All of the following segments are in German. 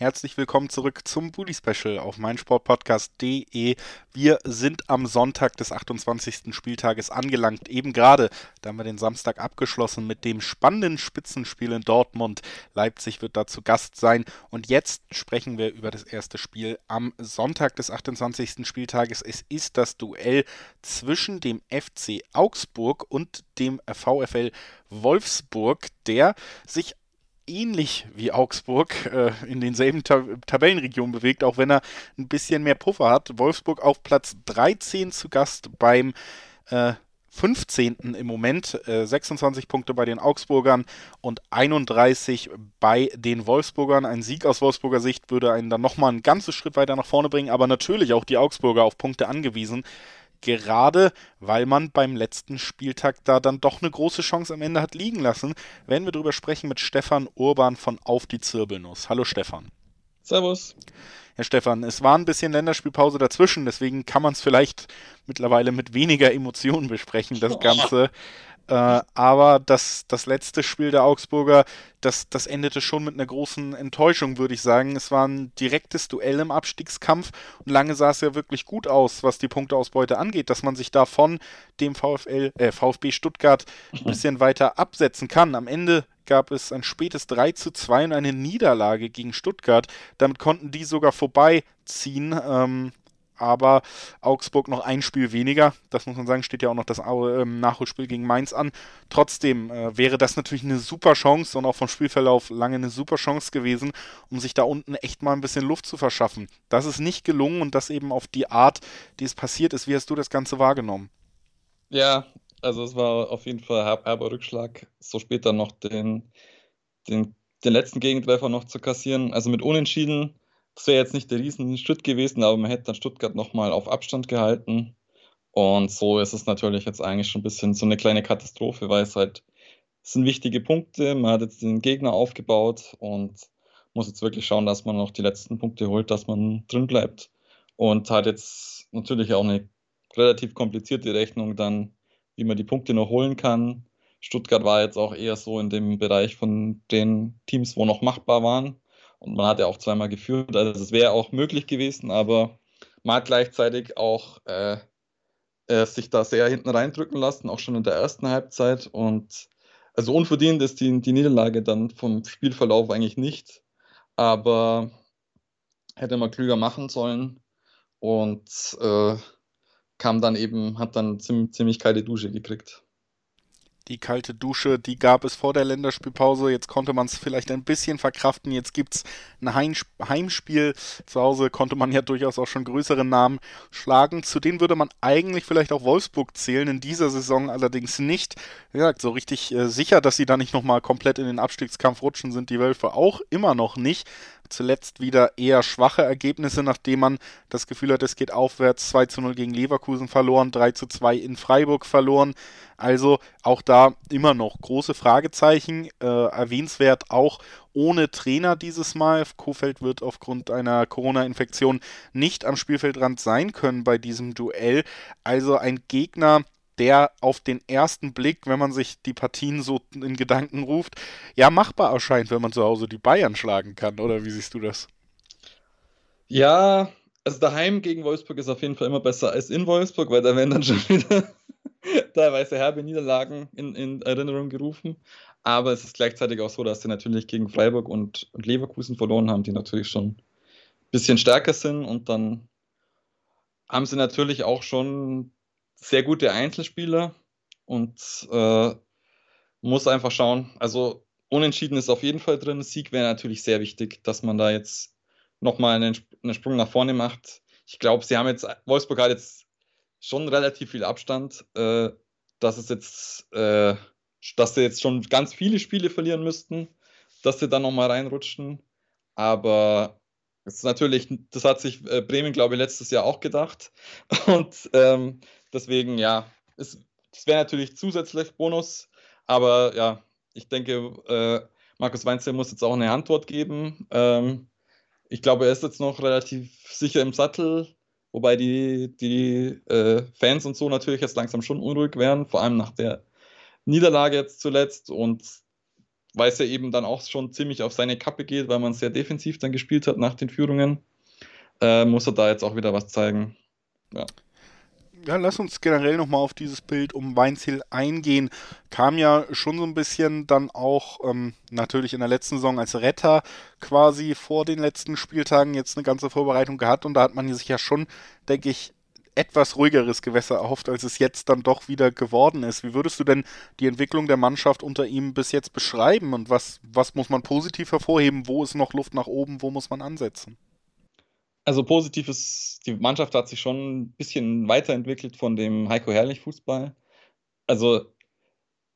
Herzlich willkommen zurück zum Bully Special auf meinsportpodcast.de. Wir sind am Sonntag des 28. Spieltages angelangt. Eben gerade, da haben wir den Samstag abgeschlossen mit dem spannenden Spitzenspiel in Dortmund. Leipzig wird dazu Gast sein. Und jetzt sprechen wir über das erste Spiel am Sonntag des 28. Spieltages. Es ist das Duell zwischen dem FC Augsburg und dem VfL Wolfsburg, der sich ähnlich wie Augsburg äh, in denselben Ta Tabellenregionen bewegt, auch wenn er ein bisschen mehr Puffer hat. Wolfsburg auf Platz 13 zu Gast beim äh, 15. im Moment, äh, 26 Punkte bei den Augsburgern und 31 bei den Wolfsburgern. Ein Sieg aus Wolfsburger Sicht würde einen dann nochmal einen ganzen Schritt weiter nach vorne bringen, aber natürlich auch die Augsburger auf Punkte angewiesen gerade weil man beim letzten Spieltag da dann doch eine große Chance am Ende hat liegen lassen, werden wir darüber sprechen mit Stefan Urban von Auf die Zirbelnuss. Hallo Stefan. Servus. Herr Stefan, es war ein bisschen Länderspielpause dazwischen, deswegen kann man es vielleicht mittlerweile mit weniger Emotionen besprechen, das Ganze. Äh, aber das, das letzte Spiel der Augsburger, das, das endete schon mit einer großen Enttäuschung, würde ich sagen. Es war ein direktes Duell im Abstiegskampf und lange sah es ja wirklich gut aus, was die Punkteausbeute angeht, dass man sich da von dem VfL, äh, VfB Stuttgart ein bisschen weiter absetzen kann. Am Ende gab es ein spätes 3 zu 2 und eine Niederlage gegen Stuttgart. Damit konnten die sogar vorbeiziehen. Ähm, aber Augsburg noch ein Spiel weniger. Das muss man sagen, steht ja auch noch das ähm, Nachholspiel gegen Mainz an. Trotzdem äh, wäre das natürlich eine super Chance und auch vom Spielverlauf lange eine super Chance gewesen, um sich da unten echt mal ein bisschen Luft zu verschaffen. Das ist nicht gelungen und das eben auf die Art, die es passiert ist. Wie hast du das Ganze wahrgenommen? Ja, also es war auf jeden Fall herber Rückschlag, so später noch den, den, den letzten Gegentreffer noch zu kassieren. Also mit Unentschieden das wäre jetzt nicht der Riesenschritt gewesen, aber man hätte dann Stuttgart nochmal auf Abstand gehalten. Und so ist es natürlich jetzt eigentlich schon ein bisschen so eine kleine Katastrophe, weil es halt es sind wichtige Punkte. Man hat jetzt den Gegner aufgebaut und muss jetzt wirklich schauen, dass man noch die letzten Punkte holt, dass man drin bleibt. Und hat jetzt natürlich auch eine relativ komplizierte Rechnung dann, wie man die Punkte noch holen kann. Stuttgart war jetzt auch eher so in dem Bereich von den Teams, wo noch machbar waren. Und man hat ja auch zweimal geführt. Also es wäre auch möglich gewesen, aber man hat gleichzeitig auch äh, äh, sich da sehr hinten reindrücken lassen, auch schon in der ersten Halbzeit. Und also unverdient ist die, die Niederlage dann vom Spielverlauf eigentlich nicht. Aber hätte man klüger machen sollen und äh, kam dann eben, hat dann ziemlich, ziemlich kalte Dusche gekriegt die kalte Dusche, die gab es vor der Länderspielpause. Jetzt konnte man es vielleicht ein bisschen verkraften. Jetzt gibt es ein Heimspiel. Zu Hause konnte man ja durchaus auch schon größere Namen schlagen. Zu denen würde man eigentlich vielleicht auch Wolfsburg zählen. In dieser Saison allerdings nicht. Wie gesagt, so richtig äh, sicher, dass sie da nicht nochmal komplett in den Abstiegskampf rutschen, sind die Wölfe auch immer noch nicht zuletzt wieder eher schwache Ergebnisse, nachdem man das Gefühl hat, es geht aufwärts. 2 zu 0 gegen Leverkusen verloren, 3 zu 2 in Freiburg verloren. Also auch da immer noch große Fragezeichen. Äh, erwähnenswert auch ohne Trainer dieses Mal. Kofeld wird aufgrund einer Corona-Infektion nicht am Spielfeldrand sein können bei diesem Duell. Also ein Gegner, der auf den ersten Blick, wenn man sich die Partien so in Gedanken ruft, ja machbar erscheint, wenn man zu Hause die Bayern schlagen kann. Oder wie siehst du das? Ja, also daheim gegen Wolfsburg ist auf jeden Fall immer besser als in Wolfsburg, weil da werden dann schon wieder teilweise herbe Niederlagen in, in, Erinnerung gerufen. Aber es ist gleichzeitig auch so, dass sie natürlich gegen Freiburg und, und Leverkusen verloren haben, die natürlich schon ein bisschen stärker sind. Und dann haben sie natürlich auch schon sehr gute Einzelspieler und äh, muss einfach schauen. Also unentschieden ist auf jeden Fall drin. Sieg wäre natürlich sehr wichtig, dass man da jetzt nochmal einen, einen Sprung nach vorne macht. Ich glaube, sie haben jetzt, Wolfsburg hat jetzt schon relativ viel Abstand, äh, dass es jetzt, äh, dass sie jetzt schon ganz viele Spiele verlieren müssten, dass sie dann nochmal reinrutschen. Aber das ist natürlich, das hat sich äh, Bremen, glaube ich, letztes Jahr auch gedacht. Und ähm, Deswegen, ja, es, das wäre natürlich zusätzlich Bonus, aber ja, ich denke, äh, Markus Weinzel muss jetzt auch eine Antwort geben. Ähm, ich glaube, er ist jetzt noch relativ sicher im Sattel. wobei die, die äh, Fans und so natürlich jetzt langsam schon unruhig werden, vor allem nach der Niederlage jetzt zuletzt und weil es ja eben dann auch schon ziemlich auf seine Kappe geht, weil man sehr defensiv dann gespielt hat nach den Führungen, äh, muss er da jetzt auch wieder was zeigen. Ja ja, lass uns generell nochmal auf dieses Bild um Weinziel eingehen. Kam ja schon so ein bisschen dann auch ähm, natürlich in der letzten Saison als Retter quasi vor den letzten Spieltagen jetzt eine ganze Vorbereitung gehabt und da hat man sich ja schon, denke ich, etwas ruhigeres Gewässer erhofft, als es jetzt dann doch wieder geworden ist. Wie würdest du denn die Entwicklung der Mannschaft unter ihm bis jetzt beschreiben und was, was muss man positiv hervorheben? Wo ist noch Luft nach oben? Wo muss man ansetzen? Also positiv ist, die Mannschaft hat sich schon ein bisschen weiterentwickelt von dem Heiko Herrlich Fußball. Also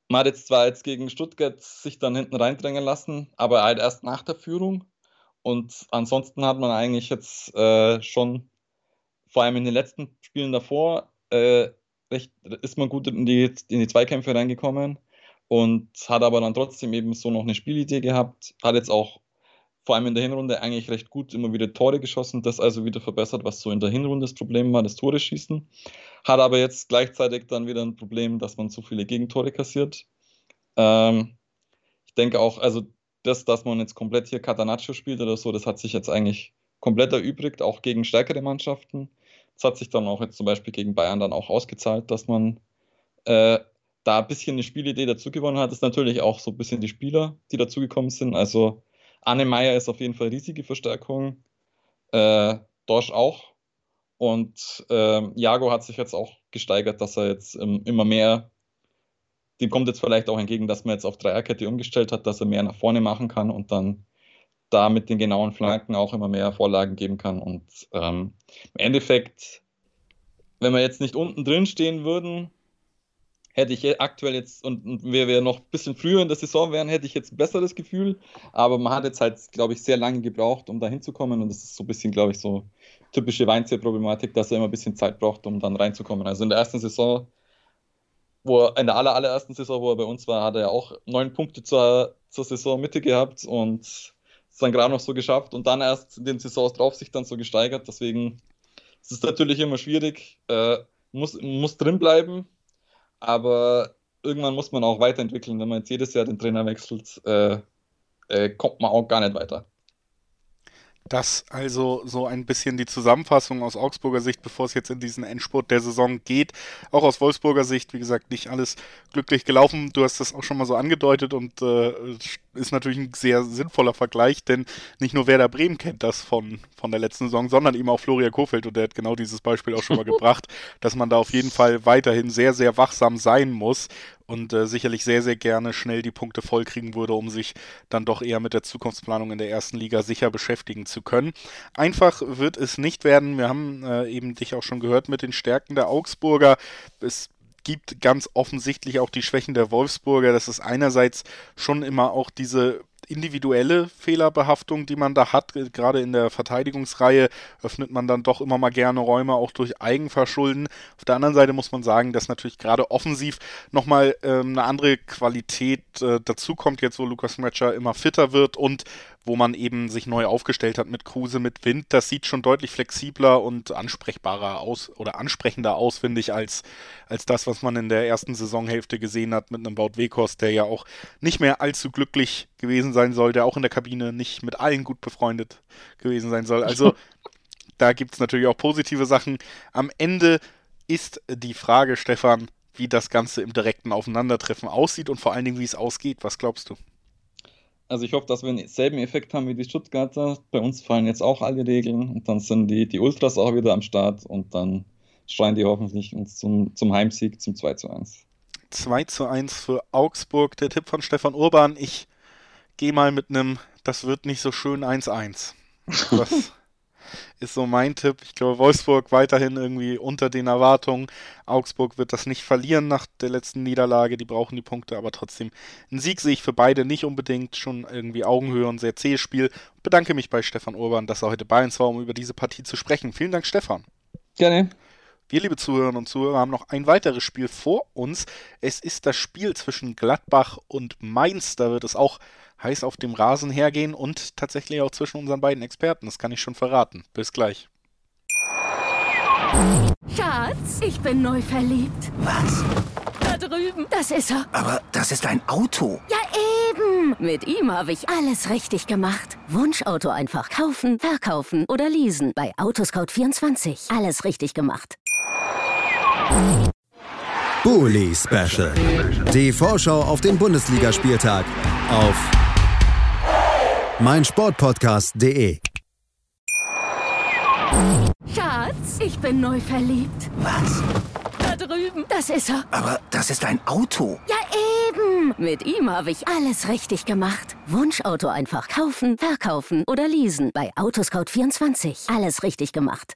man hat jetzt zwar jetzt gegen Stuttgart sich dann hinten reindrängen lassen, aber halt erst nach der Führung. Und ansonsten hat man eigentlich jetzt äh, schon, vor allem in den letzten Spielen davor, äh, recht, ist man gut in die, in die Zweikämpfe reingekommen und hat aber dann trotzdem eben so noch eine Spielidee gehabt. Hat jetzt auch vor allem in der Hinrunde eigentlich recht gut immer wieder Tore geschossen, das also wieder verbessert, was so in der Hinrunde das Problem war, das Tore schießen. Hat aber jetzt gleichzeitig dann wieder ein Problem, dass man zu viele Gegentore kassiert. Ähm, ich denke auch, also das, dass man jetzt komplett hier Catanaccio spielt oder so, das hat sich jetzt eigentlich komplett erübrigt, auch gegen stärkere Mannschaften. Das hat sich dann auch jetzt zum Beispiel gegen Bayern dann auch ausgezahlt, dass man äh, da ein bisschen eine Spielidee dazu gewonnen hat. Das ist natürlich auch so ein bisschen die Spieler, die dazugekommen sind. Also Anne Meyer ist auf jeden Fall riesige Verstärkung. Äh, Dorsch auch. Und äh, Jago hat sich jetzt auch gesteigert, dass er jetzt ähm, immer mehr, dem kommt jetzt vielleicht auch entgegen, dass man jetzt auf Dreierkette umgestellt hat, dass er mehr nach vorne machen kann und dann da mit den genauen Flanken auch immer mehr Vorlagen geben kann. Und ähm, im Endeffekt, wenn wir jetzt nicht unten drin stehen würden, hätte ich aktuell jetzt, und, und wir, wir noch ein bisschen früher in der Saison wären, hätte ich jetzt ein besseres Gefühl. Aber man hat jetzt halt, glaube ich, sehr lange gebraucht, um da hinzukommen. Und das ist so ein bisschen, glaube ich, so typische Weinzier-Problematik, dass er immer ein bisschen Zeit braucht, um dann reinzukommen. Also in der ersten Saison, wo er, in der aller, allerersten Saison, wo er bei uns war, hat er ja auch neun Punkte zur, zur Saisonmitte gehabt und dann gerade noch so geschafft und dann erst in den Saisons drauf sich dann so gesteigert. Deswegen ist es natürlich immer schwierig. Äh, muss, muss drin bleiben, aber irgendwann muss man auch weiterentwickeln. Wenn man jetzt jedes Jahr den Trainer wechselt, äh, äh, kommt man auch gar nicht weiter. Das also so ein bisschen die Zusammenfassung aus Augsburger Sicht, bevor es jetzt in diesen Endspurt der Saison geht. Auch aus Wolfsburger Sicht, wie gesagt, nicht alles glücklich gelaufen. Du hast das auch schon mal so angedeutet und äh, ist natürlich ein sehr sinnvoller Vergleich, denn nicht nur Werder Bremen kennt das von, von der letzten Saison, sondern eben auch Florian Kofeld und der hat genau dieses Beispiel auch schon mal gebracht, dass man da auf jeden Fall weiterhin sehr, sehr wachsam sein muss und äh, sicherlich sehr, sehr gerne schnell die Punkte vollkriegen würde, um sich dann doch eher mit der Zukunftsplanung in der ersten Liga sicher beschäftigen zu können. Einfach wird es nicht werden. Wir haben äh, eben dich auch schon gehört mit den Stärken der Augsburger. Es gibt ganz offensichtlich auch die Schwächen der Wolfsburger. Das ist einerseits schon immer auch diese individuelle Fehlerbehaftung, die man da hat. Gerade in der Verteidigungsreihe öffnet man dann doch immer mal gerne Räume, auch durch Eigenverschulden. Auf der anderen Seite muss man sagen, dass natürlich gerade offensiv nochmal ähm, eine andere Qualität äh, dazukommt, jetzt wo Lukas Matcher immer fitter wird und wo man eben sich neu aufgestellt hat mit Kruse, mit Wind. Das sieht schon deutlich flexibler und ansprechbarer aus oder ansprechender aus, finde ich, als, als das, was man in der ersten Saisonhälfte gesehen hat mit einem Baut Wekos, der ja auch nicht mehr allzu glücklich gewesen sein soll, der auch in der Kabine nicht mit allen gut befreundet gewesen sein soll. Also da gibt es natürlich auch positive Sachen. Am Ende ist die Frage, Stefan, wie das Ganze im direkten Aufeinandertreffen aussieht und vor allen Dingen, wie es ausgeht. Was glaubst du? Also ich hoffe, dass wir denselben Effekt haben wie die Stuttgarter. Bei uns fallen jetzt auch alle Regeln und dann sind die, die Ultras auch wieder am Start und dann schreien die hoffentlich uns zum, zum Heimsieg zum 2 zu 1. 2 zu 1 für Augsburg. Der Tipp von Stefan Urban. Ich gehe mal mit einem, das wird nicht so schön 1-1. Das ist so mein Tipp. Ich glaube, Wolfsburg weiterhin irgendwie unter den Erwartungen. Augsburg wird das nicht verlieren nach der letzten Niederlage. Die brauchen die Punkte, aber trotzdem ein Sieg sehe ich für beide nicht unbedingt. Schon irgendwie Augenhöhe und sehr zähes Spiel. Bedanke mich bei Stefan Urban, dass er heute bei uns war, um über diese Partie zu sprechen. Vielen Dank, Stefan. Gerne. Wir, liebe Zuhörerinnen und Zuhörer, haben noch ein weiteres Spiel vor uns. Es ist das Spiel zwischen Gladbach und Mainz. Da wird es auch heiß auf dem Rasen hergehen und tatsächlich auch zwischen unseren beiden Experten. Das kann ich schon verraten. Bis gleich. Schatz, ich bin neu verliebt. Was? Da drüben. Das ist er. Aber das ist ein Auto. Ja, eben. Mit ihm habe ich alles richtig gemacht. Wunschauto einfach kaufen, verkaufen oder leasen. Bei Autoscout24. Alles richtig gemacht. Bully Special. Die Vorschau auf den Bundesligaspieltag auf meinsportpodcast.de. Schatz, ich bin neu verliebt. Was? Da drüben. Das ist er. Aber das ist ein Auto. Ja, eben. Mit ihm habe ich alles richtig gemacht. Wunschauto einfach kaufen, verkaufen oder leasen. Bei Autoscout24. Alles richtig gemacht.